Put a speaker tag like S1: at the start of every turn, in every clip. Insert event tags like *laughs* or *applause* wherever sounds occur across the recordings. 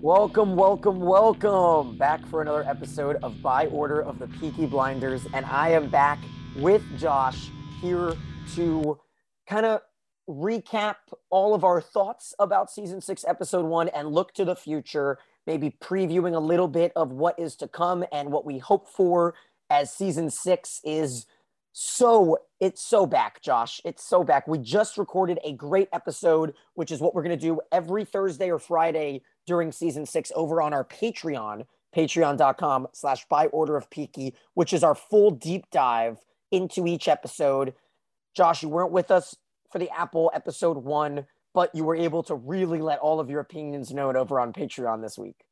S1: Welcome, welcome, welcome back for another episode of By Order of the Peaky Blinders. And I am back with Josh here to kind of recap all of our thoughts about season six, episode one, and look to the future, maybe previewing a little bit of what is to come and what we hope for as season six is so it's so back josh. It's so back. We just recorded a great episode which is what we're going to do every thursday or friday during season six over on our patreon patreon.com slash by order of peaky which is our full deep dive into each episode. Josh you weren't with us for the apple episode one but you were able to really let all of your opinions known over on patreon this week.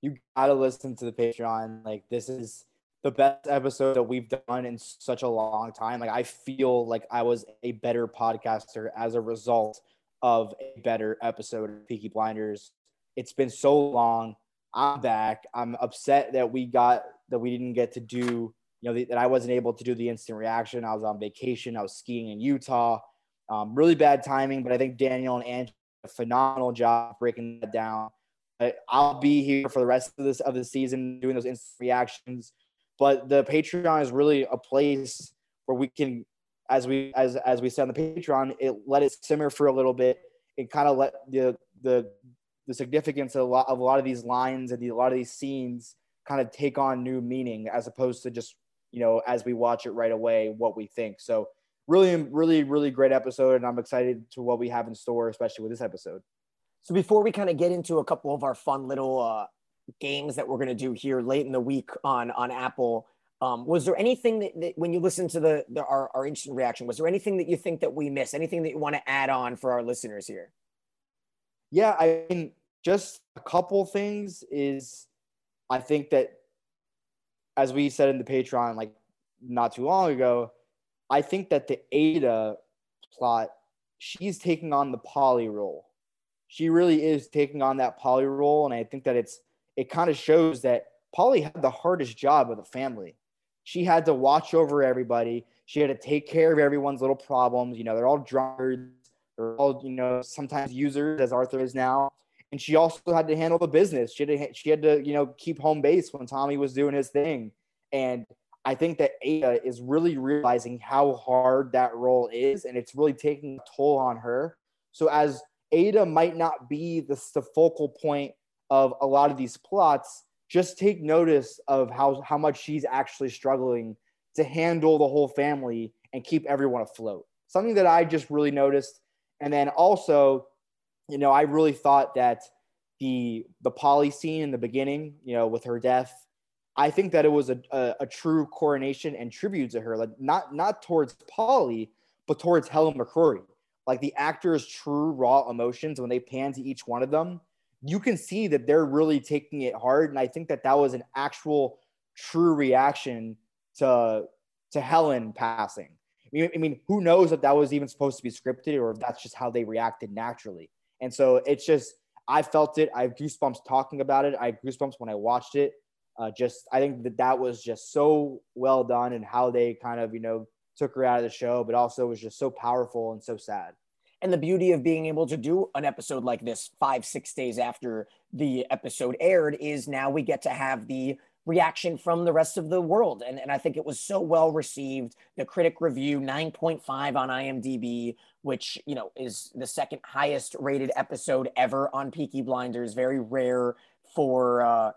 S2: You gotta listen to the patreon. Like this is the best episode that we've done in such a long time. Like I feel like I was a better podcaster as a result of a better episode of Peaky Blinders. It's been so long. I'm back. I'm upset that we got that we didn't get to do, you know, that I wasn't able to do the instant reaction. I was on vacation. I was skiing in Utah. Um, really bad timing, but I think Daniel and Angie did a phenomenal job breaking that down. But I'll be here for the rest of this of the season doing those instant reactions but the Patreon is really a place where we can, as we as as we said on the Patreon, it let it simmer for a little bit. It kind of let the the the significance of a lot of a lot of these lines and the, a lot of these scenes kind of take on new meaning as opposed to just you know as we watch it right away what we think. So really really really great episode and I'm excited to what we have in store especially with this episode.
S1: So before we kind of get into a couple of our fun little uh, games that we're going to do here late in the week on on Apple. Um, was there anything that, that, when you listen to the, the our, our instant reaction, was there anything that you think that we missed? Anything that you want to add on for our listeners here?
S2: Yeah, I mean, just a couple things is I think that as we said in the Patreon like not too long ago, I think that the Ada plot, she's taking on the Polly role. She really is taking on that Polly role, and I think that it's it kind of shows that Polly had the hardest job of the family. She had to watch over everybody. She had to take care of everyone's little problems. You know, they're all drunkards. They're all, you know, sometimes users, as Arthur is now. And she also had to handle the business. She had to, she had to, you know, keep home base when Tommy was doing his thing. And I think that Ada is really realizing how hard that role is, and it's really taking a toll on her. So as Ada might not be the, the focal point of a lot of these plots, just take notice of how, how much she's actually struggling to handle the whole family and keep everyone afloat. Something that I just really noticed. And then also, you know, I really thought that the the Polly scene in the beginning, you know, with her death, I think that it was a, a, a true coronation and tribute to her, like not not towards Polly, but towards Helen McCrory. Like the actor's true raw emotions when they pan to each one of them you can see that they're really taking it hard. And I think that that was an actual true reaction to to Helen passing. I mean, I mean, who knows if that was even supposed to be scripted or if that's just how they reacted naturally. And so it's just, I felt it. I have goosebumps talking about it. I had goosebumps when I watched it. Uh, just, I think that that was just so well done and how they kind of, you know, took her out of the show, but also was just so powerful and so sad.
S1: And the beauty of being able to do an episode like this five, six days after the episode aired is now we get to have the reaction from the rest of the world. And, and I think it was so well received. The critic review, 9.5 on IMDb, which, you know, is the second highest rated episode ever on Peaky Blinders. Very rare for, uh,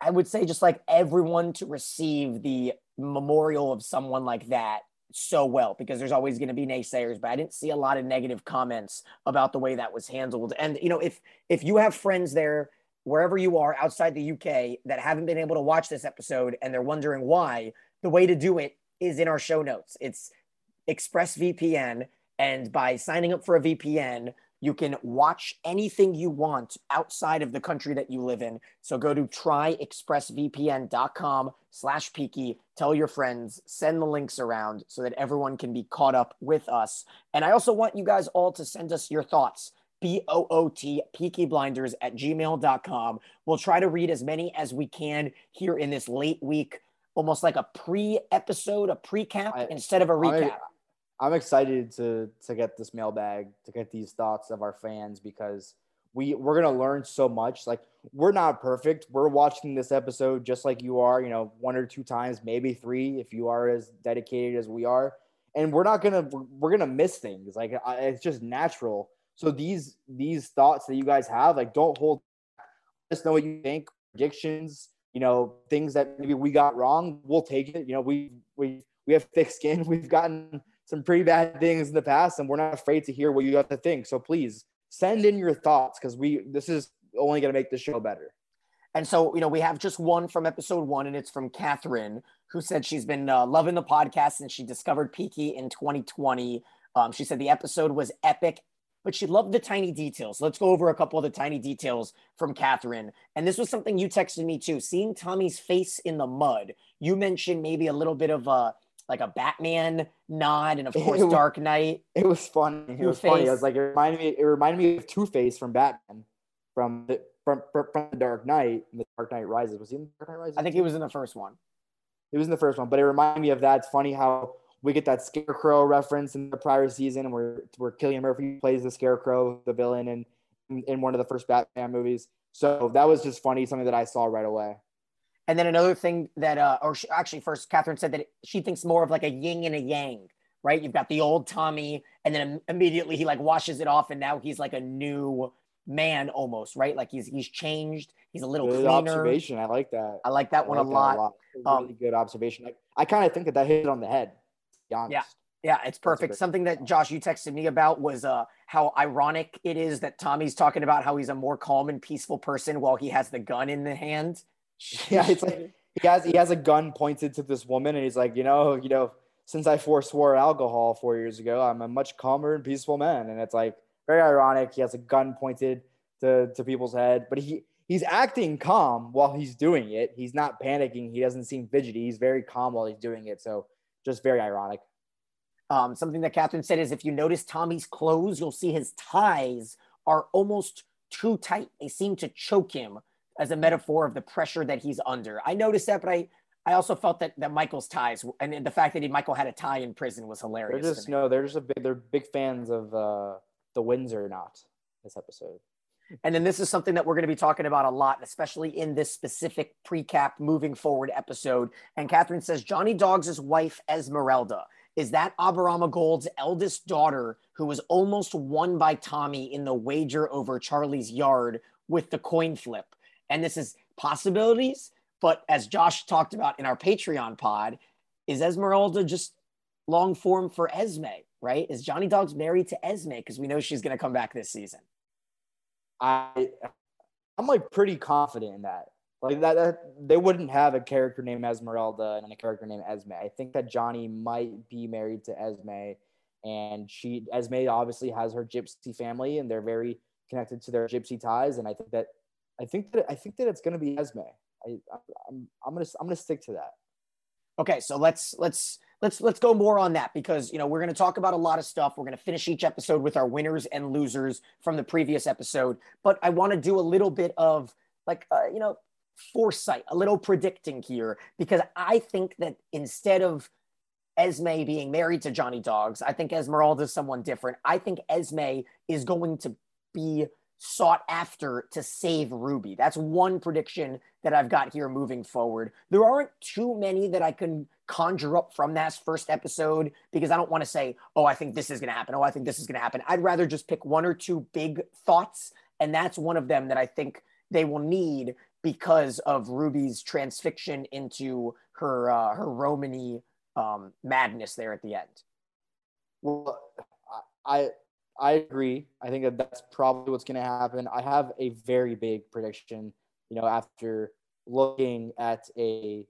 S1: I would say, just like everyone to receive the memorial of someone like that so well because there's always going to be naysayers but i didn't see a lot of negative comments about the way that was handled. And you know if if you have friends there wherever you are outside the uk that haven't been able to watch this episode and they're wondering why the way to do it is in our show notes. It's expressvpn and by signing up for a vpn you can watch anything you want outside of the country that you live in. So go to tryexpressvpn.com slash peaky, tell your friends, send the links around so that everyone can be caught up with us. And I also want you guys all to send us your thoughts. B-O-O-T, Peaky Blinders at gmail.com. We'll try to read as many as we can here in this late week, almost like a pre-episode, a pre-cap I, instead of a recap. I,
S2: I'm excited to to get this mailbag, to get these thoughts of our fans because we we're gonna learn so much. Like we're not perfect. We're watching this episode just like you are, you know, one or two times, maybe three if you are as dedicated as we are. And we're not gonna we're gonna miss things. Like it's just natural. So these these thoughts that you guys have, like don't hold. Just know what you think. Predictions, you know, things that maybe we got wrong. We'll take it. You know, we we we have thick skin. *laughs* We've gotten some pretty bad things in the past, and we're not afraid to hear what you have to think. So please send in your thoughts because we this is only going to make the show better.
S1: And so, you know, we have just one from episode one, and it's from Catherine, who said she's been uh, loving the podcast and she discovered Peaky in 2020. Um, she said the episode was epic, but she loved the tiny details. Let's go over a couple of the tiny details from Catherine. And this was something you texted me too. Seeing Tommy's face in the mud, you mentioned maybe a little bit of a like a Batman nod, and of *laughs* course it, Dark Knight.
S2: It was fun. It was funny. I was like, it reminded me. It reminded me of Two Face from Batman, from the from, from the Dark Knight. And the Dark Knight Rises. Was he in the Dark Knight Rises?
S1: I think he was in the first one.
S2: He was in the first one, but it reminded me of that. It's funny how we get that Scarecrow reference in the prior season, where where Cillian Murphy plays the Scarecrow, the villain, in in one of the first Batman movies. So that was just funny, something that I saw right away.
S1: And then another thing that, uh, or she, actually, first, Catherine said that she thinks more of like a yin and a yang, right? You've got the old Tommy, and then immediately he like washes it off, and now he's like a new man almost, right? Like he's he's changed. He's a little good cleaner.
S2: observation. I like that.
S1: I like that I one like a, lot. a lot.
S2: Um, really good observation. Like, I kind of think that that hit on the head.
S1: Yeah. Yeah, it's perfect. Something that Josh you texted me about was uh, how ironic it is that Tommy's talking about how he's a more calm and peaceful person while he has the gun in the hand. *laughs*
S2: Yeah, it's like he has he has a gun pointed to this woman, and he's like, you know, you know, since I forswore alcohol four years ago, I'm a much calmer and peaceful man. And it's like very ironic. He has a gun pointed to to people's head, but he he's acting calm while he's doing it. He's not panicking. He doesn't seem fidgety. He's very calm while he's doing it. So just very ironic.
S1: Um, something that Catherine said is if you notice Tommy's clothes, you'll see his ties are almost too tight. They seem to choke him as a metaphor of the pressure that he's under. I noticed that, but I I also felt that that Michael's ties and the fact that he, Michael had a tie in prison was hilarious.
S2: They're just no, they're just a big they're big fans of uh, the Windsor knot this episode.
S1: And then this is something that we're going to be talking about a lot, especially in this specific pre-cap moving forward episode. And Catherine says Johnny Dogs' wife Esmeralda is that Aberama Gold's eldest daughter who was almost won by Tommy in the wager over Charlie's yard with the coin flip. And this is possibilities, but as Josh talked about in our Patreon pod, is Esmeralda just long form for Esme, right? Is Johnny Dogs married to Esme because we know she's going to come back this season?
S2: I I'm like pretty confident in that. Like that, that, they wouldn't have a character named Esmeralda and a character named Esme. I think that Johnny might be married to Esme, and she Esme obviously has her gypsy family, and they're very connected to their gypsy ties. And I think that I think that I think that it's going to be Esme. I, I'm I'm gonna I'm gonna stick to that.
S1: Okay, so let's let's let's let's go more on that because you know we're going to talk about a lot of stuff. We're going to finish each episode with our winners and losers from the previous episode, but I want to do a little bit of like uh, you know foresight, a little predicting here because I think that instead of Esme being married to Johnny Dogs, I think Esmeralda is someone different. I think Esme is going to be sought after to save Ruby. That's one prediction that I've got here moving forward. There aren't too many that I can conjure up from that first episode because I don't want to say, oh, I think this is going to happen. Oh, I think this is going to happen. I'd rather just pick one or two big thoughts. And that's one of them that I think they will need because of Ruby's transfixion into her uh, her Romany um, madness there at the end.
S2: Well, I I agree. I think that that's probably what's going to happen. I have a very big prediction. You know, after looking at a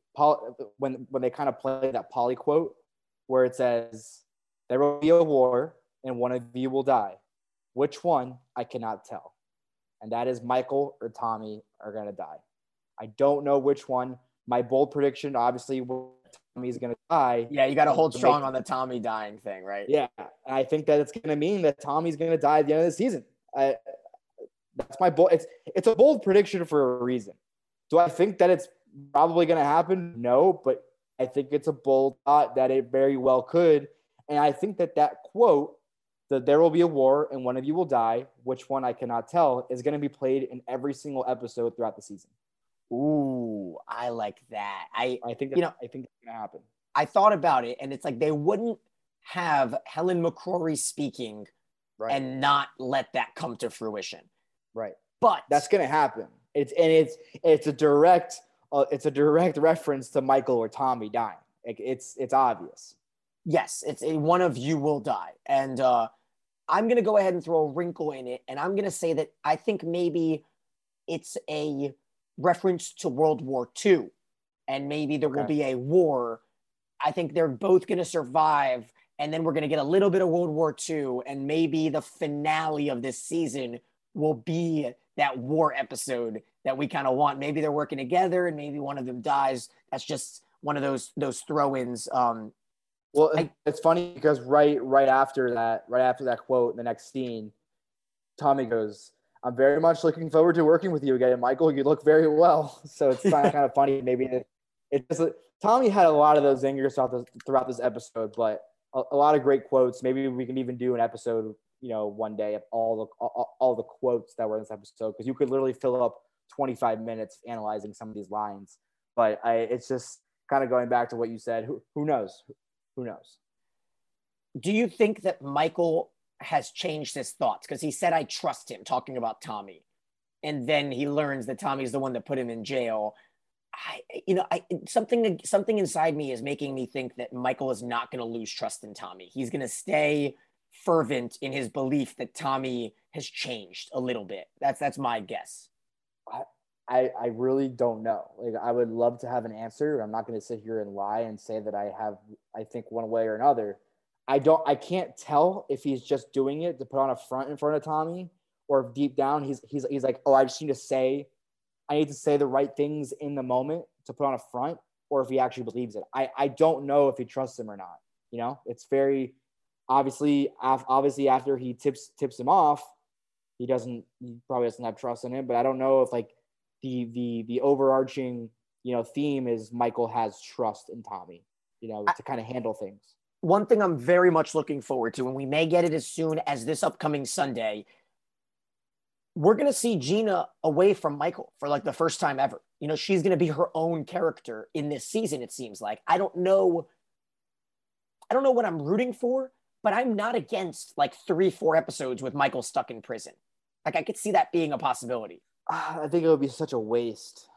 S2: when when they kind of play that Polly quote where it says there will be a war and one of you will die. Which one I cannot tell, and that is Michael or Tommy are going to die. I don't know which one. My bold prediction, obviously, Tommy's going to die.
S1: Yeah, you got to hold strong on the Tommy dying thing, right?
S2: Yeah, I think that it's going to mean that Tommy's going to die at the end of the season. I, that's my bold. It's it's a bold prediction for a reason. Do I think that it's probably going to happen? No, but I think it's a bold thought that it very well could. And I think that that quote that There Will Be a War and One of You Will Die, which one I cannot tell, is going to be played in every single episode throughout the season.
S1: Ooh, I like that. I
S2: I think
S1: You know-
S2: I think it's going to happen.
S1: I thought about it, and it's like they wouldn't have Helen McCrory speaking
S2: Right.
S1: and not let that come to fruition.
S2: right.
S1: But
S2: That's going to happen. It's and it's it's a direct uh, it's a direct reference to Michael or Tommy dying. Like, it's it's obvious.
S1: yes, it's a one of you will die, and uh, I'm gonna go ahead and throw a wrinkle in it, and I'm gonna say that I think maybe it's a reference to World War II, and maybe there will be a war. I think they're both gonna survive, and then we're gonna get a little bit of World War II, and maybe the finale of this season will be that war episode that we kind of want. Maybe they're working together, and maybe one of them dies. That's just one of those those throw-ins. Um,
S2: Well,
S1: I-
S2: it's funny because right right after that, right after that quote, the next scene, Tommy goes, "I'm very much looking forward to working with you again, Michael. You look very well." So it's kind of kind of funny. Maybe it, it just Tommy had a lot of those zingers throughout this throughout this episode, but a, a lot of great quotes. Maybe we can even do an episode, you know, one day of all the all, all the quotes that were in this episode because you could literally fill up 25 minutes analyzing some of these lines. But I, it's just kind of going back to what you said. Who who knows? Who knows?
S1: do you think that Michael has changed his thoughts? Because he said, I trust him, talking about Tommy. And then he learns that Tommy's the one that put him in jail. I, you know, I something something inside me is making me think that Michael is not going to lose trust in Tommy. He's going to stay fervent in his belief that Tommy has changed a little bit. That's that's my guess.
S2: I, I really don't know. Like I would love to have an answer. I'm not going to sit here and lie and say that I have I think one way or another. I don't I can't tell if he's just doing it to put on a front in front of Tommy or if deep down he's he's he's like, "Oh, I just need to say I need to say the right things in the moment to put on a front or if he actually believes it. I I don't know if he trusts him or not. You know? It's very obviously af- obviously after he tips tips him off, he doesn't he probably doesn't have trust in him, but I don't know if like the the the overarching you know theme is Michael has trust in Tommy, you know, to kind of handle things.
S1: One thing I'm very much looking forward to, and we may get it as soon as this upcoming Sunday, we're going to see Gina away from Michael for like the first time ever. You know, she's going to be her own character in this season, it seems like. I don't know. I don't know what I'm rooting for, but I'm not against like three, four episodes with Michael stuck in prison. Like I could see that being a possibility.
S2: Ah, I think it would be such a waste.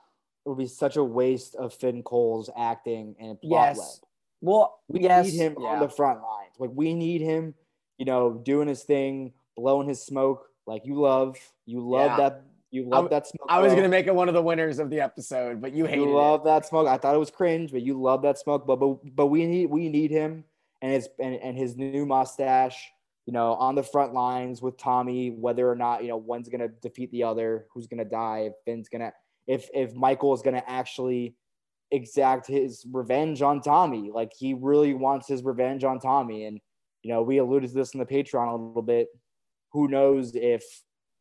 S2: It would be such a waste of Finn Cole's acting and plot
S1: Yes.
S2: web.
S1: Well,
S2: We
S1: yes,
S2: need him
S1: yeah.
S2: on the front lines. Like we need him, you know, doing his thing, blowing his smoke like you love. You love
S1: Yeah.
S2: that. You love
S1: I'm-
S2: that smoke.
S1: I was going to make it one of the winners of the episode, but you hated
S2: you
S1: it.
S2: love that smoke. I thought it was cringe, but you love that smoke. But but but we need we need him and his and, and his new mustache. You know, on the front lines with Tommy, whether or not you know one's gonna defeat the other, who's gonna die, if Finn's gonna, if if Michael is gonna actually exact his revenge on Tommy, like he really wants his revenge on Tommy, and you know we alluded to this in the Patreon a little bit. Who knows if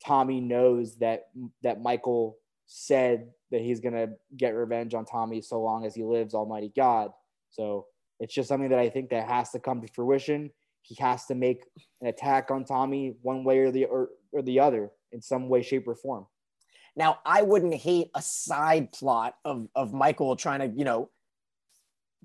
S2: Tommy knows that that Michael said that he's gonna get revenge on Tommy so long as he lives, Almighty God. So it's just something that I think that has to come to fruition. He has to make an attack on Tommy one way or the or, or the other in some way, shape, or form.
S1: Now, I wouldn't hate a side plot of of Michael trying to, you know,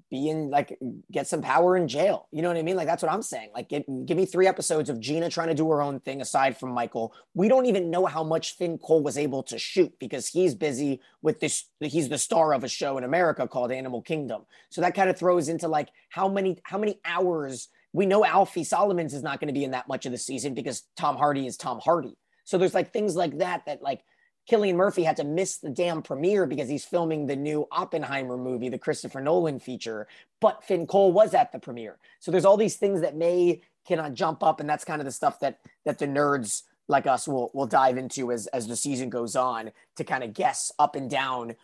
S1: be in like get some power in jail. You know what I mean? Like that's what I'm saying. Like give, give me three episodes of Gina trying to do her own thing aside from Michael. We don't even know how much Finn Cole was able to shoot because he's busy with this he's the star of a show in America called Animal Kingdom. So that kind of throws into like how many how many hours we know Alfie Solomons is not going to be in that much of the season because Tom Hardy is Tom Hardy. So there's like things like that that like Cillian Murphy had to miss the damn premiere because he's filming the new Oppenheimer movie, the Christopher Nolan feature. But Finn Cole was at the premiere, so there's all these things that may cannot jump up, and that's kind of the stuff that that the nerds like us will will dive into as as the season goes on to kind of guess up and down,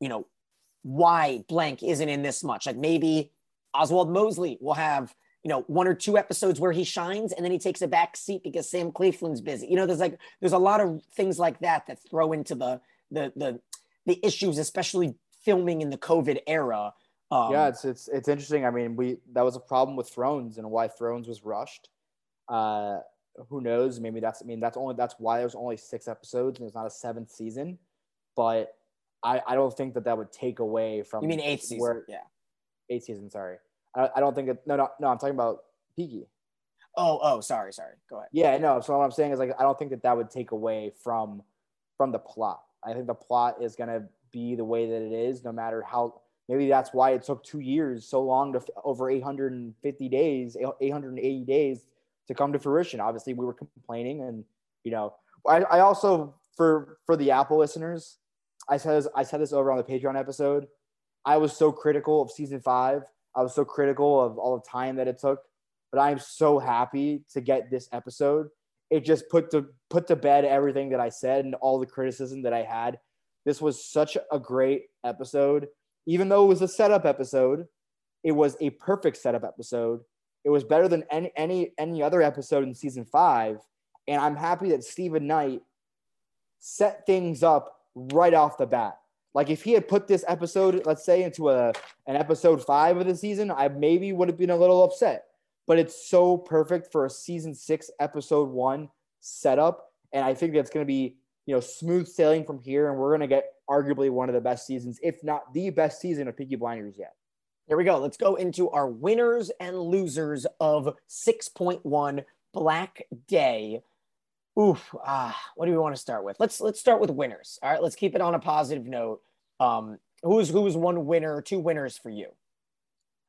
S1: you know, why blank isn't in this much. Like maybe Oswald Mosley will have you know one or two episodes where he shines and then he takes a back seat because Sam Claflin's busy. You know, there's like there's a lot of things like that that throw into the the the the issues, especially filming in the COVID era. Um,
S2: yeah, it's it's it's interesting. I mean, we that was a problem with Thrones and why Thrones was rushed. Uh, who knows? Maybe that's I mean that's only that's why there's only six episodes and it's not a seventh season. But I, I don't think that that would take away from.
S1: You mean eighth season?
S2: Where,
S1: yeah.
S2: Eighth season. Sorry, I, I don't think it, no no no. I'm talking about Peaky.
S1: Oh oh sorry sorry. Go ahead.
S2: Yeah no. So what I'm saying is like I don't think that that would take away from from the plot. I think the plot is gonna be the way that it is, no matter how. Maybe that's why it took two years, so long to over 850 days, 880 days to come to fruition. Obviously, we were complaining, and you know, I, I also for for the Apple listeners, I said this, I said this over on the Patreon episode. I was so critical of season five. I was so critical of all the time that it took, but I'm so happy to get this episode. It just put to put to bed everything that I said and all the criticism that I had. This was such a great episode. Even though it was a setup episode, it was a perfect setup episode. It was better than any any any other episode in season five. And I'm happy that Steven Knight set things up right off the bat. Like if he had put this episode, let's say, into a an episode five of the season, I maybe would have been a little upset. But it's so perfect for a season six, episode one setup. And I think that's gonna be, you know, smooth sailing from here. And we're gonna get arguably one of the best seasons, if not the best season of Peaky Blinders yet.
S1: Here we go. Let's go into our winners and losers of 6.1 Black Day. Oof. Ah, what do we want to start with? Let's let's start with winners. All right, let's keep it on a positive note. Um, who's who's one winner, two winners for you?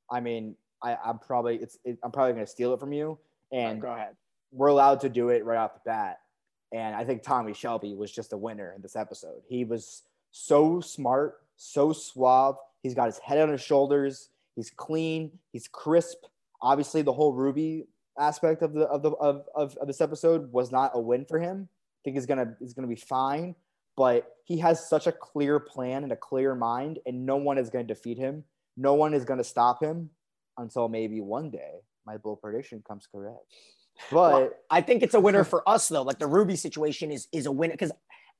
S2: I mean, I, I'm probably it's it, I'm probably gonna steal it from you, and
S1: go ahead.
S2: We're allowed to do it right off the bat, and I think Tommy Shelby was just a winner in this episode. He was so smart, so suave. He's got his head on his shoulders. He's clean. He's crisp. Obviously, the whole Ruby aspect of the of the of, of, of this episode was not a win for him. I think he's gonna he's gonna be fine, but he has such a clear plan and a clear mind, and no one is gonna defeat him. No one is gonna stop him until maybe one day my bull prediction comes correct. *laughs* But well,
S1: I think it's a winner *laughs* for us though. Like the Ruby situation is is a winner because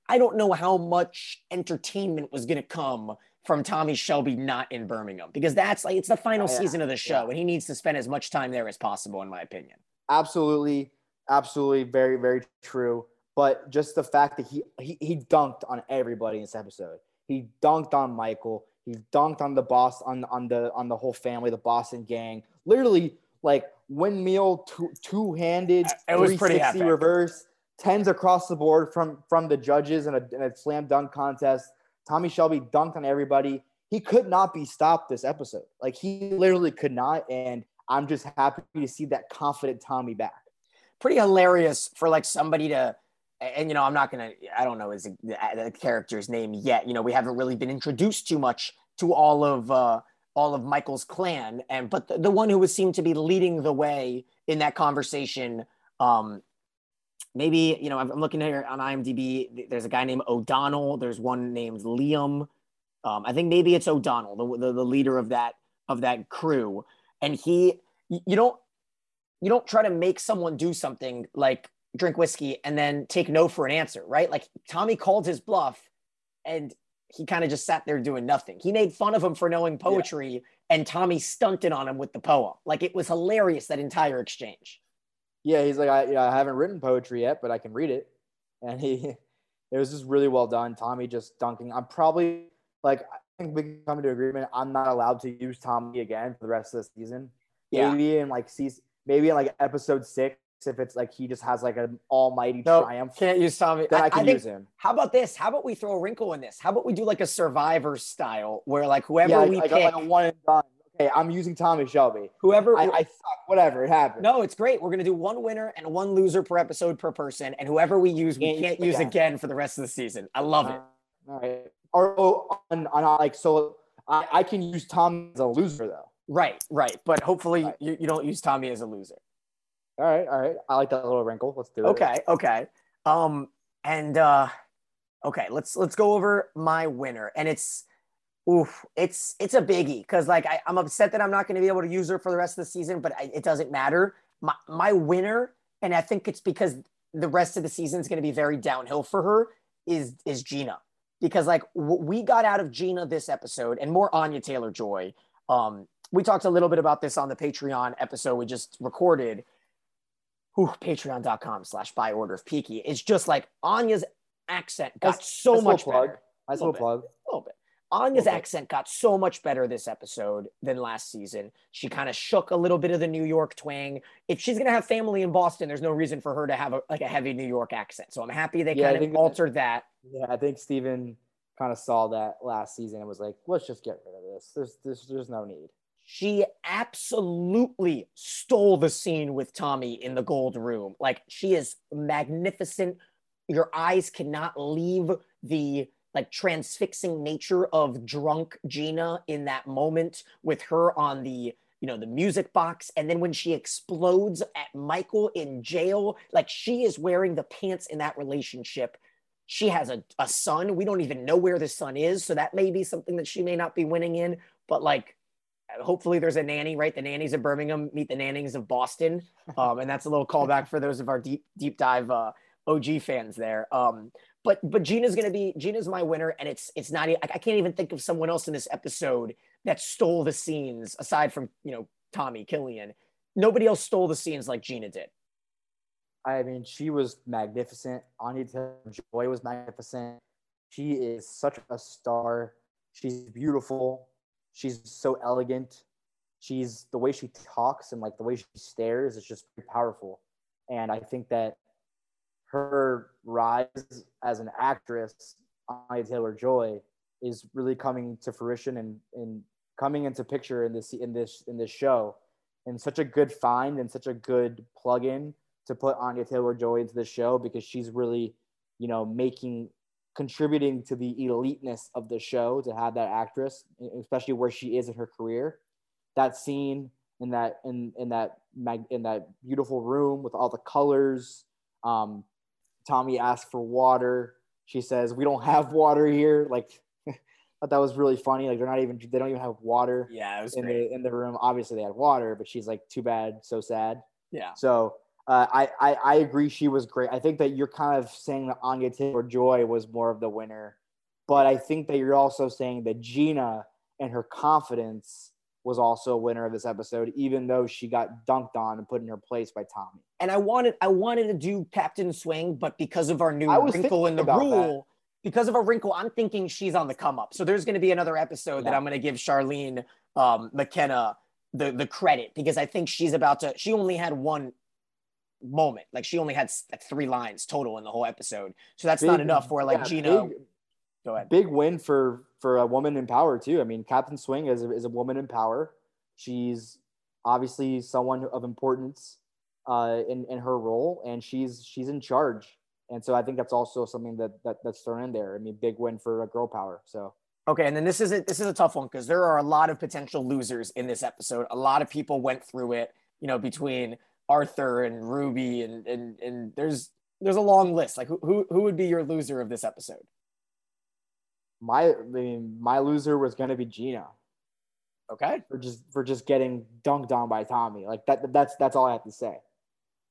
S1: I don't know how much entertainment was gonna come from Tommy Shelby not in Birmingham because that's like it's the final oh, yeah, season of the show yeah. and he needs to spend as much time there as possible, in my opinion.
S2: Absolutely, absolutely, very, very true. But just the fact that he he, he dunked on everybody in this episode. He dunked on Michael. He dunked on the boss on on the on the whole family, the Boston gang. Literally, like windmill two two handed, it was pretty epic. reverse, tens across the board from from the judges in a, in a slam dunk contest Tommy Shelby dunked on everybody. He could not be stopped this episode. Like he literally could not. And I'm just happy to see that confident Tommy back.
S1: Pretty hilarious for like somebody to, and you know, I'm not gonna, I don't know his the character's name yet. You know, we haven't really been introduced too much to all of uh, all of Michael's clan, and but the, the one who was seemed to be leading the way in that conversation um, maybe you know I'm, looking here on IMDb. There's a guy named O'Donnell. There's one named Liam. Um, I think maybe it's O'Donnell, the, the, the leader of that of that crew, and he you don't you don't try to make someone do something like drink whiskey and then take no for an answer, right? Like Tommy called his bluff, and he kind of just sat there doing nothing. He made fun of him for knowing poetry, yeah. and Tommy stunted on him with the poem. Like it was hilarious that entire exchange
S2: yeah, he's like, I, you know, I haven't written poetry yet, but I can read it. And he, *laughs* it was just really well done. Tommy just dunking. I'm probably like, I think we can come to agreement. I'm not allowed to use Tommy again for the rest of the season. Yeah. Maybe in like season, maybe in like episode six, if it's like he just has like an almighty nope, triumph.
S1: Can't use Tommy.
S2: Then I, I can I use him.
S1: How about this? How about we throw a wrinkle in this? How about we do like a survivor style where like whoever yeah, we like, pick, like a
S2: one and done Hey, I'm using Tommy Shelby.
S1: Whoever
S2: I, I suck, whatever it happened.
S1: No, it's great. We're gonna do one winner and one loser per episode per person, and whoever we use, we can't, use again. again for the rest of the season. I love it.
S2: Uh, all right. Or oh, on, on like so, I, I can use Tom as a loser though.
S1: Right, right. But hopefully right. you, you don't use Tommy as a loser.
S2: All right, all right. I like that little wrinkle. Let's do
S1: it. Okay, okay. Um, and uh, okay, let's let's go over my winner, and it's Oof, it's it's a biggie because like I, am upset that I'm not going to be able to use her for the rest of the season, but I, it doesn't matter. My my winner, and I think it's because the rest of the season is going to be very downhill for her. Is is Gina because like what we got out of Gina this episode and more Anya Taylor Joy. Um, we talked a little bit about this on the Patreon episode we just recorded. patreon.com slash by order of Peaky. It's just like Anya's accent got so much
S2: plug.
S1: better.
S2: Nice
S1: Little
S2: little plug.
S1: Anya's
S2: Little bit.
S1: accent got so much better this episode than last season. She kind of shook a little bit of the New York twang. If she's gonna have family in Boston, there's no reason for her to have a, like a heavy New York accent. So I'm happy they
S2: Yeah,
S1: kind of
S2: that-
S1: altered that.
S2: Yeah, I think Steven kind of saw that last season and was like, let's just get rid of this. There's there's there's no need.
S1: She absolutely stole the scene with Tommy in the gold room. Like she is magnificent. Your eyes cannot leave the like transfixing nature of drunk Gina in that moment with her on the you know the music box and then when she explodes at Michael in jail like she is wearing the pants in that relationship she has a, a son we don't even know where the son is so that may be something that she may not be winning in but like hopefully there's a nanny, right? The nannies of Birmingham meet the nannies of Boston. *laughs* Um, and that's a little callback for those of our deep, deep dive uh, OG fans there. Um, but but Gina's gonna be Gina's my winner, and it's it's not. I can't even think of someone else in this episode that stole the scenes aside from you know Tommy Cillian. Nobody else stole the scenes like Gina did.
S2: I mean, she was magnificent. Taylor Joy was magnificent. She is such a star. She's beautiful. She's so elegant. She's the way she talks and like the way she stares is just powerful. And I think that her rise as an actress, Anya Taylor Joy, is really coming to fruition and, and coming into picture in this in this in this show. And such a good find and such a good plug-in to put Anya Taylor Joy into the show because she's really, you know, making contributing to the eliteness of the show to have that actress, especially where she is in her career. That scene in that in in that mag, in that beautiful room with all the colors. Um, Tommy asks for water. She says, "We don't have water here." Like, *laughs* I thought that was really funny. Like, they're not even they don't even have water
S1: Yeah, it was
S2: in the in the room. Obviously, they had water, but she's like, "Too bad, so sad."
S1: Yeah.
S2: So uh, I, I I agree she was great. I think that you're kind of saying that Anya Taylor Joy was more of the winner, but I think that you're also saying that Gina and her confidence was also a winner of this episode, even though she got dunked on and put in her place by Tommy.
S1: and I wanted I wanted to do Captain Swing, but because of our new wrinkle in the rule, because of a wrinkle, I'm thinking she's on the come up. So there's going to be another episode that I'm going to give Charlene um, McKenna the the credit because I think she's about to. She only had one moment, like she only had like three lines total in the whole episode. So that's not enough for like
S2: yeah,
S1: Gina.
S2: Big,
S1: Go ahead.
S2: big win for for a woman in power too. I mean, Captain Swing is a, is a woman in power. She's obviously someone of importance uh, in in her role, and she's she's in charge. And so I think that's also something that, that that's thrown in there. I mean, big win for a girl power. So
S1: Okay, and then this is a, this is a tough one because there are a lot of potential losers in this episode. A lot of people went through it, you know, between Arthur and Ruby, and and and there's there's a long list. Like who who, who would be your loser of this episode?
S2: My I mean, my loser was going to be Gina
S1: Okay,
S2: for just for just getting dunked on by Tommy. Like that that's that's all I have to say.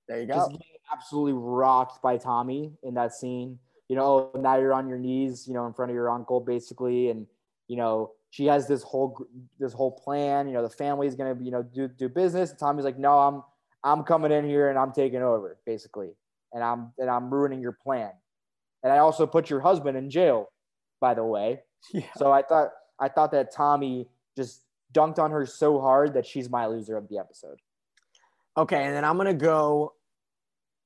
S1: there you
S2: just
S1: go.
S2: getting absolutely rocked by Tommy in that scene. You know, oh, now you're on your knees, you know, in front of your uncle, basically, and you know she has this whole this whole plan. You know, the family is gonna be, you know do do business. And Tommy's like, no, I'm I'm coming in here and I'm taking over, basically, and I'm and I'm ruining your plan. And I also put your husband in jail, by the way. *laughs*
S1: Yeah.
S2: So I thought I thought that Tommy just dunked on her so hard that she's my loser of the episode.
S1: Okay, and then I'm gonna go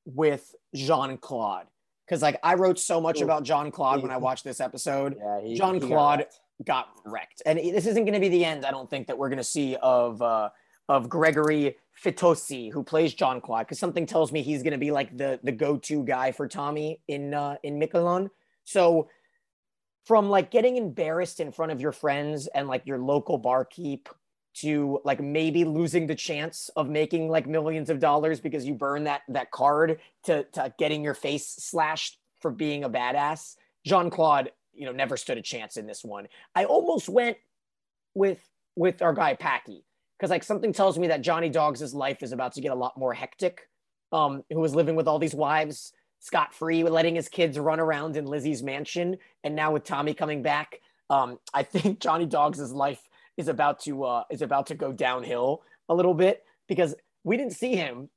S1: with Jean Claude because like I wrote so much
S2: Ooh.
S1: about Jean Claude when I *laughs* watched this episode.
S2: Yeah,
S1: Jean
S2: he got
S1: Claude got wrecked, and this isn't going to be the end. I don't think that we're going to see of uh, of Gregory Fitoussi, who plays Jean Claude, because something tells me he's going to be like the the go to guy for Tommy in uh, in Miquelon. So from like getting embarrassed in front of your friends and like your local barkeep to like maybe losing the chance of making like millions of dollars because you burn that that card to to getting your face slashed for being a badass. Jean Claude, you know, never stood a chance in this one. I almost went with with our guy Packy because like something tells me that Johnny Dogs' life is about to get a lot more hectic. Um, who was living with all these wives scot free, letting his kids run around in Lizzie's mansion, and now with Tommy coming back, um, I think *laughs* Johnny Dogs' life is about to uh, is about to go downhill a little bit because we didn't see him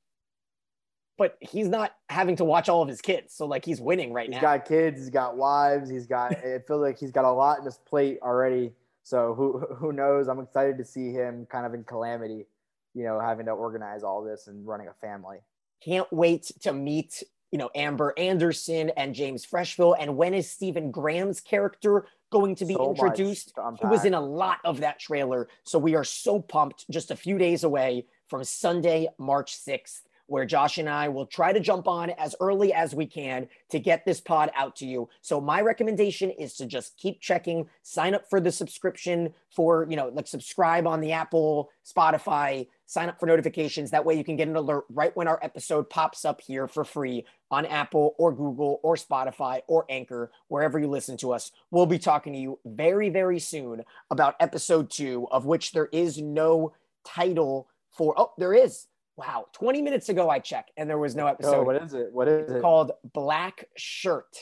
S1: but he's not having to watch all of his kids. So like he's winning right
S2: He's
S1: now.
S2: He's got kids. He's got wives. He's got. *laughs* it feels like he's got a lot in his plate already. So who who knows? I'm excited to see him kind of in calamity. You know, having to organize all this and running a family.
S1: Can't wait to meet you know Amber Anderson and James Frecheville. And when is Stephen Graham's character going to be
S2: So
S1: introduced? He was in a lot of that trailer. So we are so pumped just a few days away from Sunday, March 6th, where Josh and I will try to jump on as early as we can to get this pod out to you. So my recommendation is to just keep checking, sign up for the subscription for, you know, like subscribe on the Apple, Spotify, sign up for notifications. That way you can get an alert right when our episode pops up here for free on Apple or Google or Spotify or Anchor, wherever you listen to us. We'll be talking to you very, very soon about episode two, of which there is no title for. Oh, there is. Wow. 20 minutes ago, I checked and there was no
S2: So
S1: episode.
S2: what is it? What is
S1: it's
S2: it?
S1: called Black Shirt.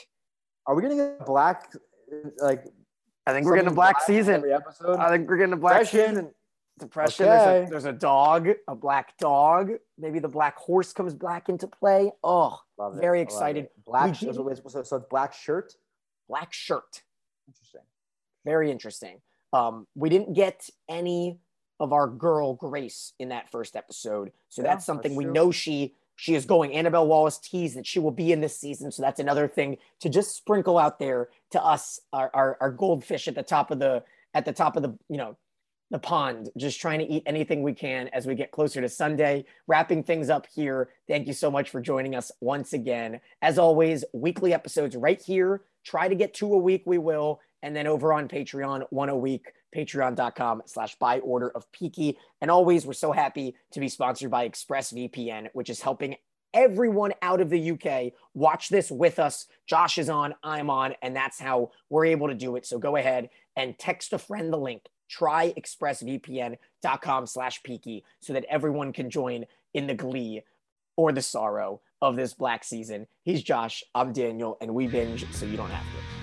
S2: Are we gonna get black? Like
S1: I think
S2: something Every episode.
S1: I think we're getting a black
S2: Depression.
S1: season. Depression. There's, a, there's a dog, a black dog. Maybe the black horse comes back into play. Oh,
S2: Love
S1: very
S2: I love
S1: excited.
S2: Black.
S1: We
S2: So, so, so, so it's black shirt.
S1: black shirt.
S2: Interesting.
S1: Very interesting. Um, we didn't get any of our girl Grace in that first episode, so
S2: Yeah,
S1: that's something
S2: that's
S1: we know she she is going. Annabelle Wallis teased that she will be in this season, so that's another thing to just sprinkle out there to us, our, our our goldfish at the top of the at the top of the you know the pond, just trying to eat anything we can as we get closer to Sunday. Wrapping things up here. Thank you so much for joining us once again. As always, weekly episodes right here. Try to get two a week, we will. And then over on Patreon, one a week, patreon.com slash by order of Peaky. And always, we're so happy to be sponsored by ExpressVPN, which is helping everyone out of the UK watch this with us. Josh is on, I'm on, and that's how we're able to do it. So go ahead and text a friend the link. Try expressvpn.com slash peaky so that everyone can join in the glee or the sorrow of this black season. He's Josh, I'm Daniel, and we binge so you don't have to.